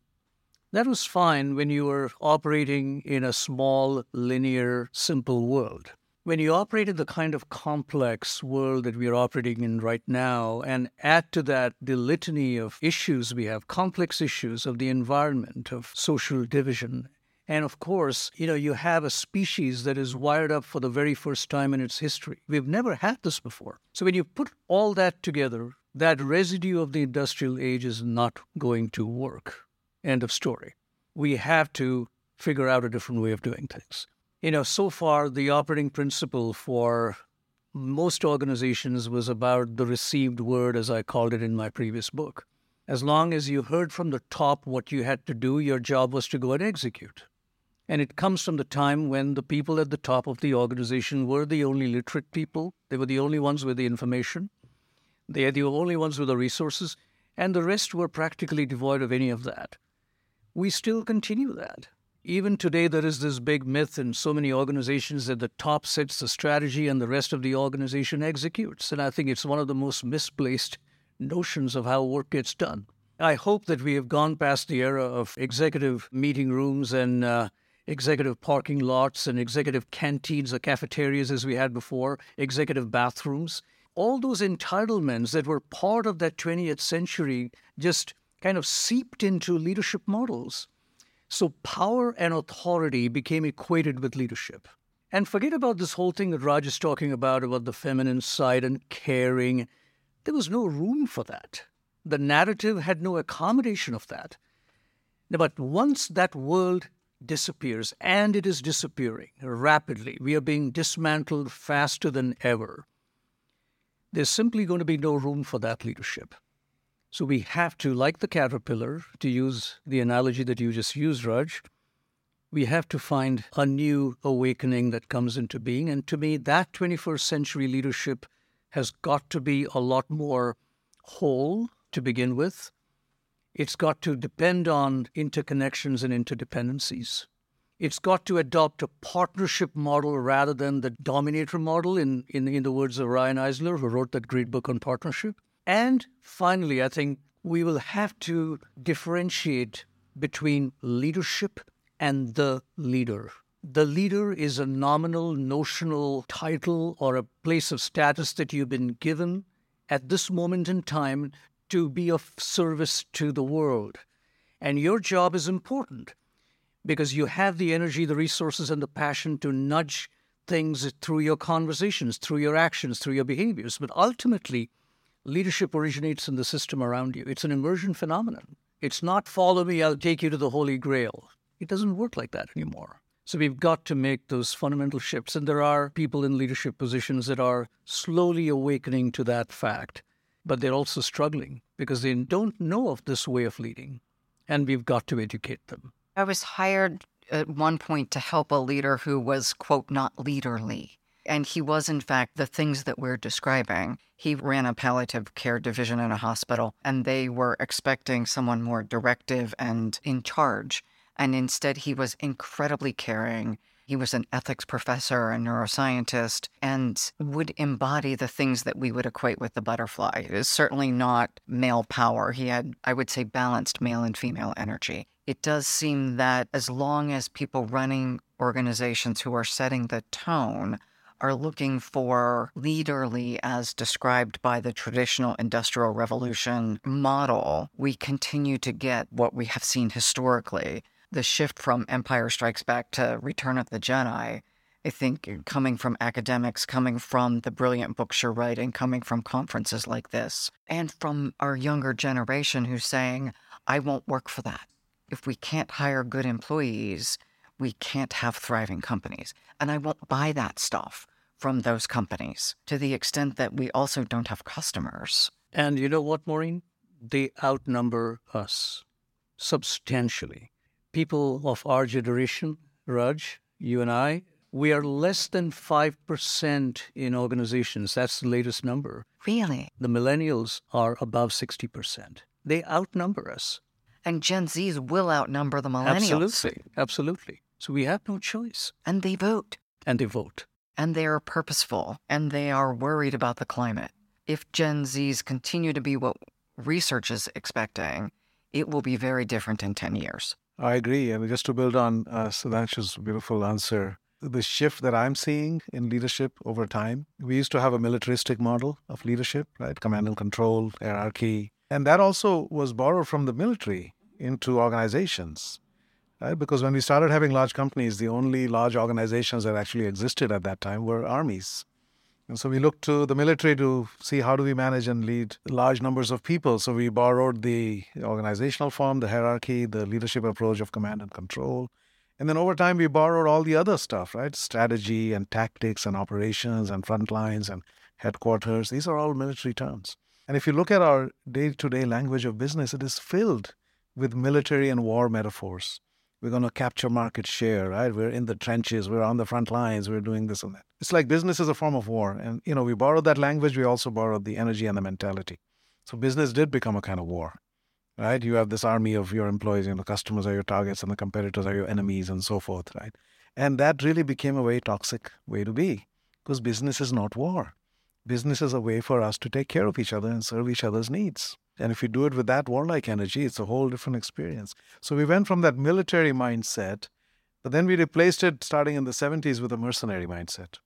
That was fine when you were operating in a small, linear, simple world. When you operate in the kind of complex world that we are operating in right now, and add to that the litany of issues we have, complex issues of the environment, of social division, and of course, you know, you have a species that is wired up for the very first time in its history. We've never had this before. So when you put all that together, that residue of the industrial age is not going to work. End of story. We have to figure out a different way of doing things. You know, so far, the operating principle for most organizations was about the received word, as I called it in my previous book. As long as you heard from the top what you had to do, your job was to go and execute. And it comes from the time when the people at the top of the organization were the only literate people. They were the only ones with the information. They are the only ones with the resources. And the rest were practically devoid of any of that. We still continue that. Even today, there is this big myth in so many organizations that the top sets the strategy and the rest of the organization executes. And I think it's one of the most misplaced notions of how work gets done. I hope that we have gone past the era of executive meeting rooms and uh, executive parking lots and executive canteens or cafeterias as we had before, executive bathrooms. All those entitlements that were part of that 20th century just kind of seeped into leadership models. So power and authority became equated with leadership. And forget about this whole thing that Raj is talking about, about the feminine side and caring. There was no room for that. The narrative had no accommodation of that. But once that world disappears, and it is disappearing rapidly, we are being dismantled faster than ever, there's simply going to be no room for that leadership. So we have to, like the caterpillar, to use the analogy that you just used, Raj, we have to find a new awakening that comes into being. And to me, that 21st century leadership has got to be a lot more whole to begin with. It's got to depend on interconnections and interdependencies. It's got to adopt a partnership model rather than the dominator model, in, in, in the words of Riane Eisler, who wrote that great book on partnership. And finally, I think we will have to differentiate between leadership and the leader. The leader is a nominal, notional title or a place of status that you've been given at this moment in time to be of service to the world. And your job is important because you have the energy, the resources, and the passion to nudge things through your conversations, through your actions, through your behaviors. But ultimately, leadership originates in the system around you. It's an immersion phenomenon. It's not follow me, I'll take you to the Holy Grail. It doesn't work like that anymore. So we've got to make those fundamental shifts. And there are people in leadership positions that are slowly awakening to that fact, but they're also struggling because they don't know of this way of leading. And we've got to educate them. I was hired at one point to help a leader who was, quote, not leaderly. And he was, in fact, the things that we're describing. He ran a palliative care division in a hospital, and they were expecting someone more directive and in charge. And instead, he was incredibly caring. He was an ethics professor, a neuroscientist, and would embody the things that we would equate with the butterfly. It is certainly not male power. He had, I would say, balanced male and female energy. It does seem that as long as people running organizations who are setting the tone are looking for leaderly as described by the traditional industrial revolution model, we continue to get what we have seen historically. The shift from Empire Strikes Back to Return of the Jedi, I think coming from academics, coming from the brilliant books you're writing, coming from conferences like this, and from our younger generation who's saying, I won't work for that. If we can't hire good employees, we can't have thriving companies. And I won't buy that stuff from those companies to the extent that we also don't have customers. And you know what, Maureen? They outnumber us substantially. People of our generation, Raj, you and I, we are less than 5% in organizations. That's the latest number. Really? The millennials are above 60%. They outnumber us. And Gen Zs will outnumber the millennials. Absolutely. Absolutely. So we have no choice. And they vote. And they vote and they are purposeful and they are worried about the climate. If Gen Zs continue to be what research is expecting, it will be very different in 10 years. I agree. And just to build on uh, Sudhanshu's beautiful answer, the shift that I'm seeing in leadership over time. We used to have a militaristic model of leadership, right? Command and control, hierarchy. And that also was borrowed from the military into organizations, right? Because when we started having large companies, the only large organizations that actually existed at that time were armies. And so we looked to the military to see how do we manage and lead large numbers of people. So we borrowed the organizational form, the hierarchy, the leadership approach of command and control. And then over time, we borrowed all the other stuff, right? Strategy and tactics and operations and front lines and headquarters. These are all military terms. And if you look at our day to day language of business, it is filled with military and war metaphors. We're going to capture market share, right? We're in the trenches, we're on the front lines, we're doing this and that. It's like business is a form of war. And, you know, we borrowed that language, we also borrowed the energy and the mentality. So business did become a kind of war, right? You have this army of your employees, and the customers are your targets and the competitors are your enemies and so forth, right? And that really became a very toxic way to be because business is not war. Business is a way for us to take care of each other and serve each other's needs. And if you do it with that warlike energy, it's a whole different experience. So we went from that military mindset, but then we replaced it starting in the 70s with a mercenary mindset.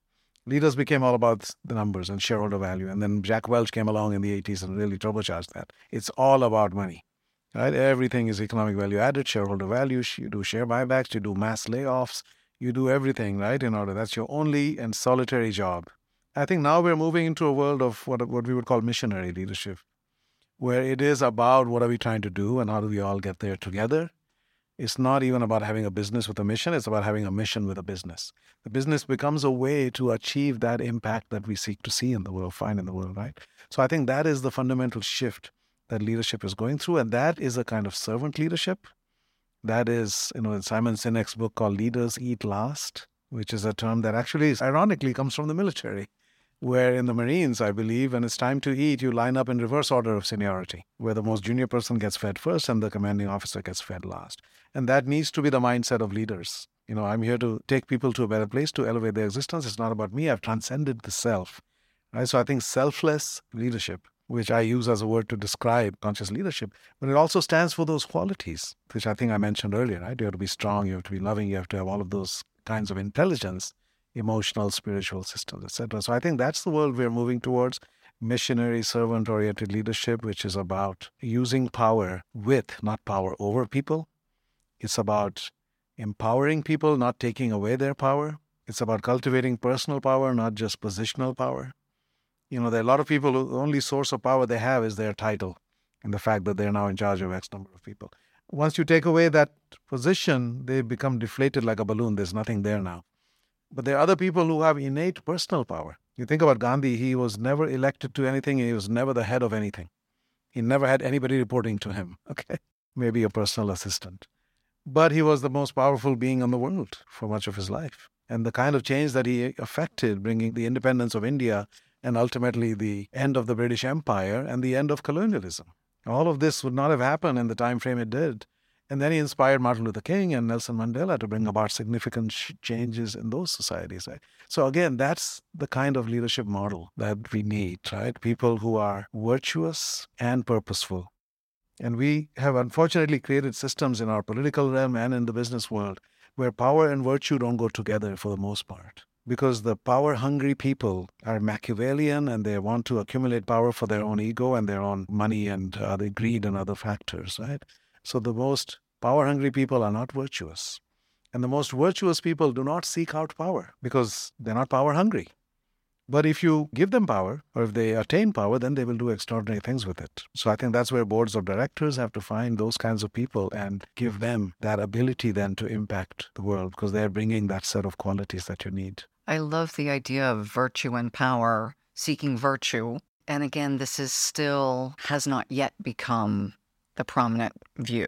Leaders became all about the numbers and shareholder value. And then Jack Welch came along in the 80s and really turbocharged that. It's all about money. Right? Everything is economic value added, shareholder value. You do share buybacks, you do mass layoffs, you do everything, right? In order. That's your only and solitary job. I think now we're moving into a world of what, what we would call missionary leadership where it is about what are we trying to do and how do we all get there together. It's not even about having a business with a mission, it's about having a mission with a business. The business becomes a way to achieve that impact that we seek to see in the world, find in the world, right? So I think that is the fundamental shift that leadership is going through, and that is a kind of servant leadership. That is, you know, in Simon Sinek's book called Leaders Eat Last, which is a term that actually, ironically, comes from the military where in the Marines, I believe, when it's time to eat, you line up in reverse order of seniority, where the most junior person gets fed first and the commanding officer gets fed last. And that needs to be the mindset of leaders. You know, I'm here to take people to a better place, to elevate their existence. It's not about me. I've transcended the self. Right? So I think selfless leadership, which I use as a word to describe conscious leadership, but it also stands for those qualities, which I think I mentioned earlier, right? You have to be strong, you have to be loving, you have to have all of those kinds of intelligence emotional, spiritual systems, etc. So I think that's the world we're moving towards missionary, servant oriented leadership, which is about using power with, not power over people. It's about empowering people, not taking away their power. It's about cultivating personal power, not just positional power. You know, there are a lot of people who the only source of power they have is their title and the fact that they're now in charge of X number of people. Once you take away that position, they become deflated like a balloon. There's nothing there now. But there are other people who have innate personal power. You think about Gandhi, he was never elected to anything, he was never the head of anything. He never had anybody reporting to him, okay? Maybe a personal assistant. But he was the most powerful being in the world for much of his life. And the kind of change that he affected, bringing the independence of India and ultimately the end of the British Empire and the end of colonialism. All of this would not have happened in the time frame it did and then he inspired Martin Luther King and Nelson Mandela to bring about significant sh- changes in those societies. Right? So again, that's the kind of leadership model that we need, right? People who are virtuous and purposeful. And we have unfortunately created systems in our political realm and in the business world where power and virtue don't go together for the most part. Because the power hungry people are Machiavellian and they want to accumulate power for their own ego and their own money and uh, the greed and other factors, right? So the most power hungry people are not virtuous. And the most virtuous people do not seek out power because they're not power hungry. But if you give them power, or if they attain power, then they will do extraordinary things with it. So I think that's where boards of directors have to find those kinds of people and give them that ability then to impact the world because they're bringing that set of qualities that you need. I love the idea of virtue and power, seeking virtue. And again, this is still, has not yet become the prominent view.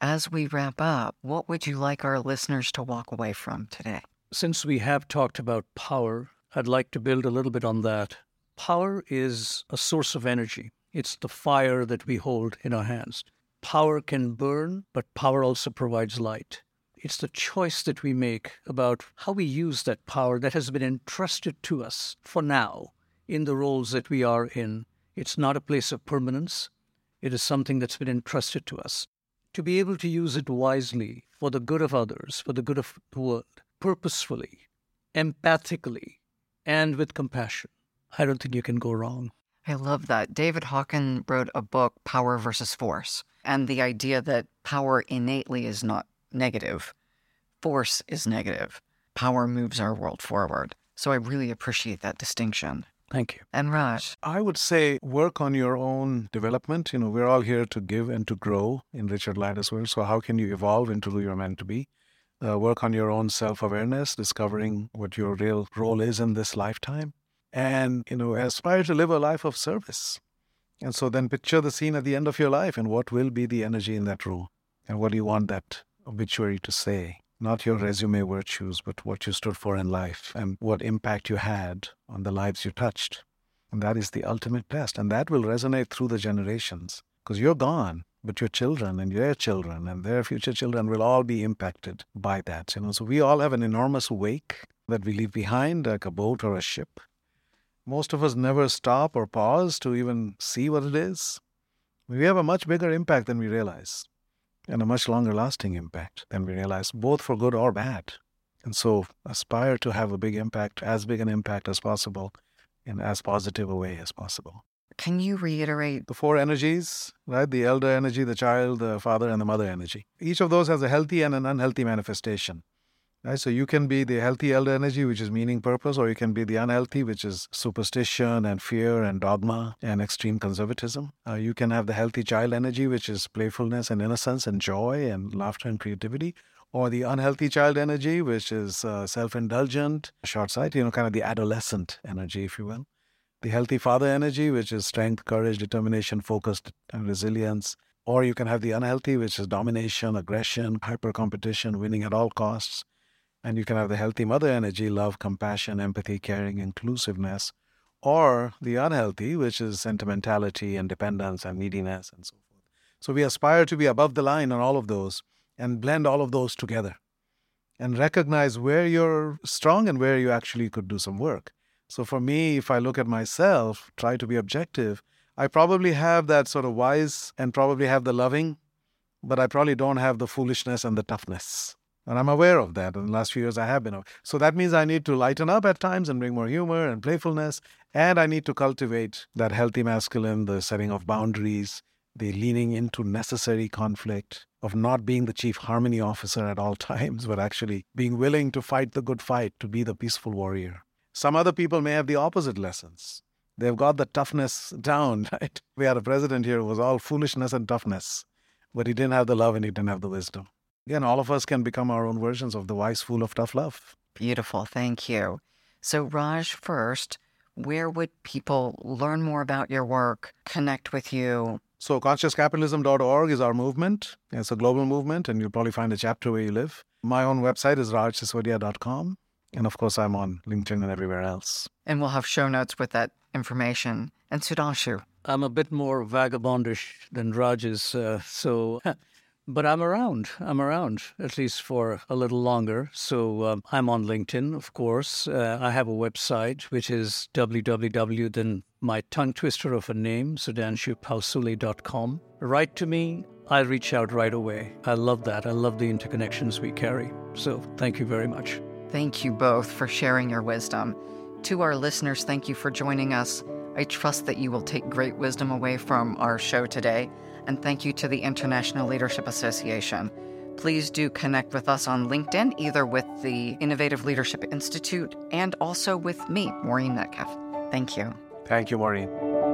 As we wrap up, what would you like our listeners to walk away from today? Since we have talked about power, I'd like to build a little bit on that. Power is a source of energy, it's the fire that we hold in our hands. Power can burn, but power also provides light. It's the choice that we make about how we use that power that has been entrusted to us for now in the roles that we are in. It's not a place of permanence. It is something that's been entrusted to us. To be able to use it wisely for the good of others, for the good of the world, purposefully, empathically, and with compassion, I don't think you can go wrong. I love that. David Hawkins wrote a book, Power versus Force, and the idea that power innately is not negative, force is negative. Power moves our world forward. So I really appreciate that distinction. Thank you. And Raj, I would say work on your own development. You know, we're all here to give and to grow in Richard Leider's world. So how can you evolve into who you're meant to be? Uh, work on your own self-awareness, discovering what your real role is in this lifetime, and you know, aspire to live a life of service. And so then picture the scene at the end of your life and what will be the energy in that role, and what do you want that obituary to say? Not your resume virtues, but what you stood for in life and what impact you had on the lives you touched. And that is the ultimate test. And that will resonate through the generations because you're gone, but your children and their children and their future children will all be impacted by that. You know, so we all have an enormous wake that we leave behind, like a boat or a ship. Most of us never stop or pause to even see what it is. We have a much bigger impact than we realize and a much longer lasting impact than we realize, both for good or bad. And so aspire to have a big impact, as big an impact as possible, in as positive a way as possible. can you reiterate? The four energies, right? The elder energy, the child, the father, and the mother energy. Each of those has a healthy and an unhealthy manifestation. Right? So you can be the healthy elder energy, which is meaning, purpose, or you can be the unhealthy, which is superstition and fear and dogma and extreme conservatism. Uh, you can have the healthy child energy, which is playfulness and innocence and joy and laughter and creativity. Or the unhealthy child energy, which is uh, self indulgent, short sighted, you know, kind of the adolescent energy, if you will. The healthy father energy, which is strength, courage, determination, focus, and resilience. Or you can have the unhealthy, which is domination, aggression, hyper competition, winning at all costs. And you can have the healthy mother energy, love, compassion, empathy, caring, inclusiveness. Or the unhealthy, which is sentimentality and dependence and neediness and so forth. So we aspire to be above the line on all of those and blend all of those together and recognize where you're strong and where you actually could do some work. So for me, if I look at myself, try to be objective, I probably have that sort of wise and probably have the loving, but I probably don't have the foolishness and the toughness. And I'm aware of that. In the last few years, I have been. So that means I need to lighten up at times and bring more humor and playfulness. And I need to cultivate that healthy masculine, the setting of boundaries, the leaning into necessary conflict, of not being the chief harmony officer at all times, but actually being willing to fight the good fight, to be the peaceful warrior. Some other people may have the opposite lessons. They've got the toughness down, right? We had a president here who was all foolishness and toughness, but he didn't have the love and he didn't have the wisdom. Again, all of us can become our own versions of the wise fool of tough love. Beautiful. Thank you. So, Raj, first, where would people learn more about your work, connect with you? So, consciouscapitalism.org is our movement. It's a global movement, and you'll probably find a chapter where you live. My own website is rajsisodia.com. And of course, I'm on LinkedIn and everywhere else. And we'll have show notes with that information. And Sudhanshu. I'm a bit more vagabondish than Raj is, uh, so. But I'm around. I'm around at least for a little longer. So um, I'm on LinkedIn, of course. Uh, I have a website which is www. Then my tongue twister of a name, sudhanshupalsule.com. Write to me. I'll reach out right away. I love that. I love the interconnections we carry. So thank you very much. Thank you both for sharing your wisdom. To our listeners, thank you for joining us. I trust that you will take great wisdom away from our show today. And thank you to the International Leadership Association. Please do connect with us on LinkedIn, either with the Innovative Leadership Institute and also with me, Maureen Metcalf. Thank you. Thank you, Maureen.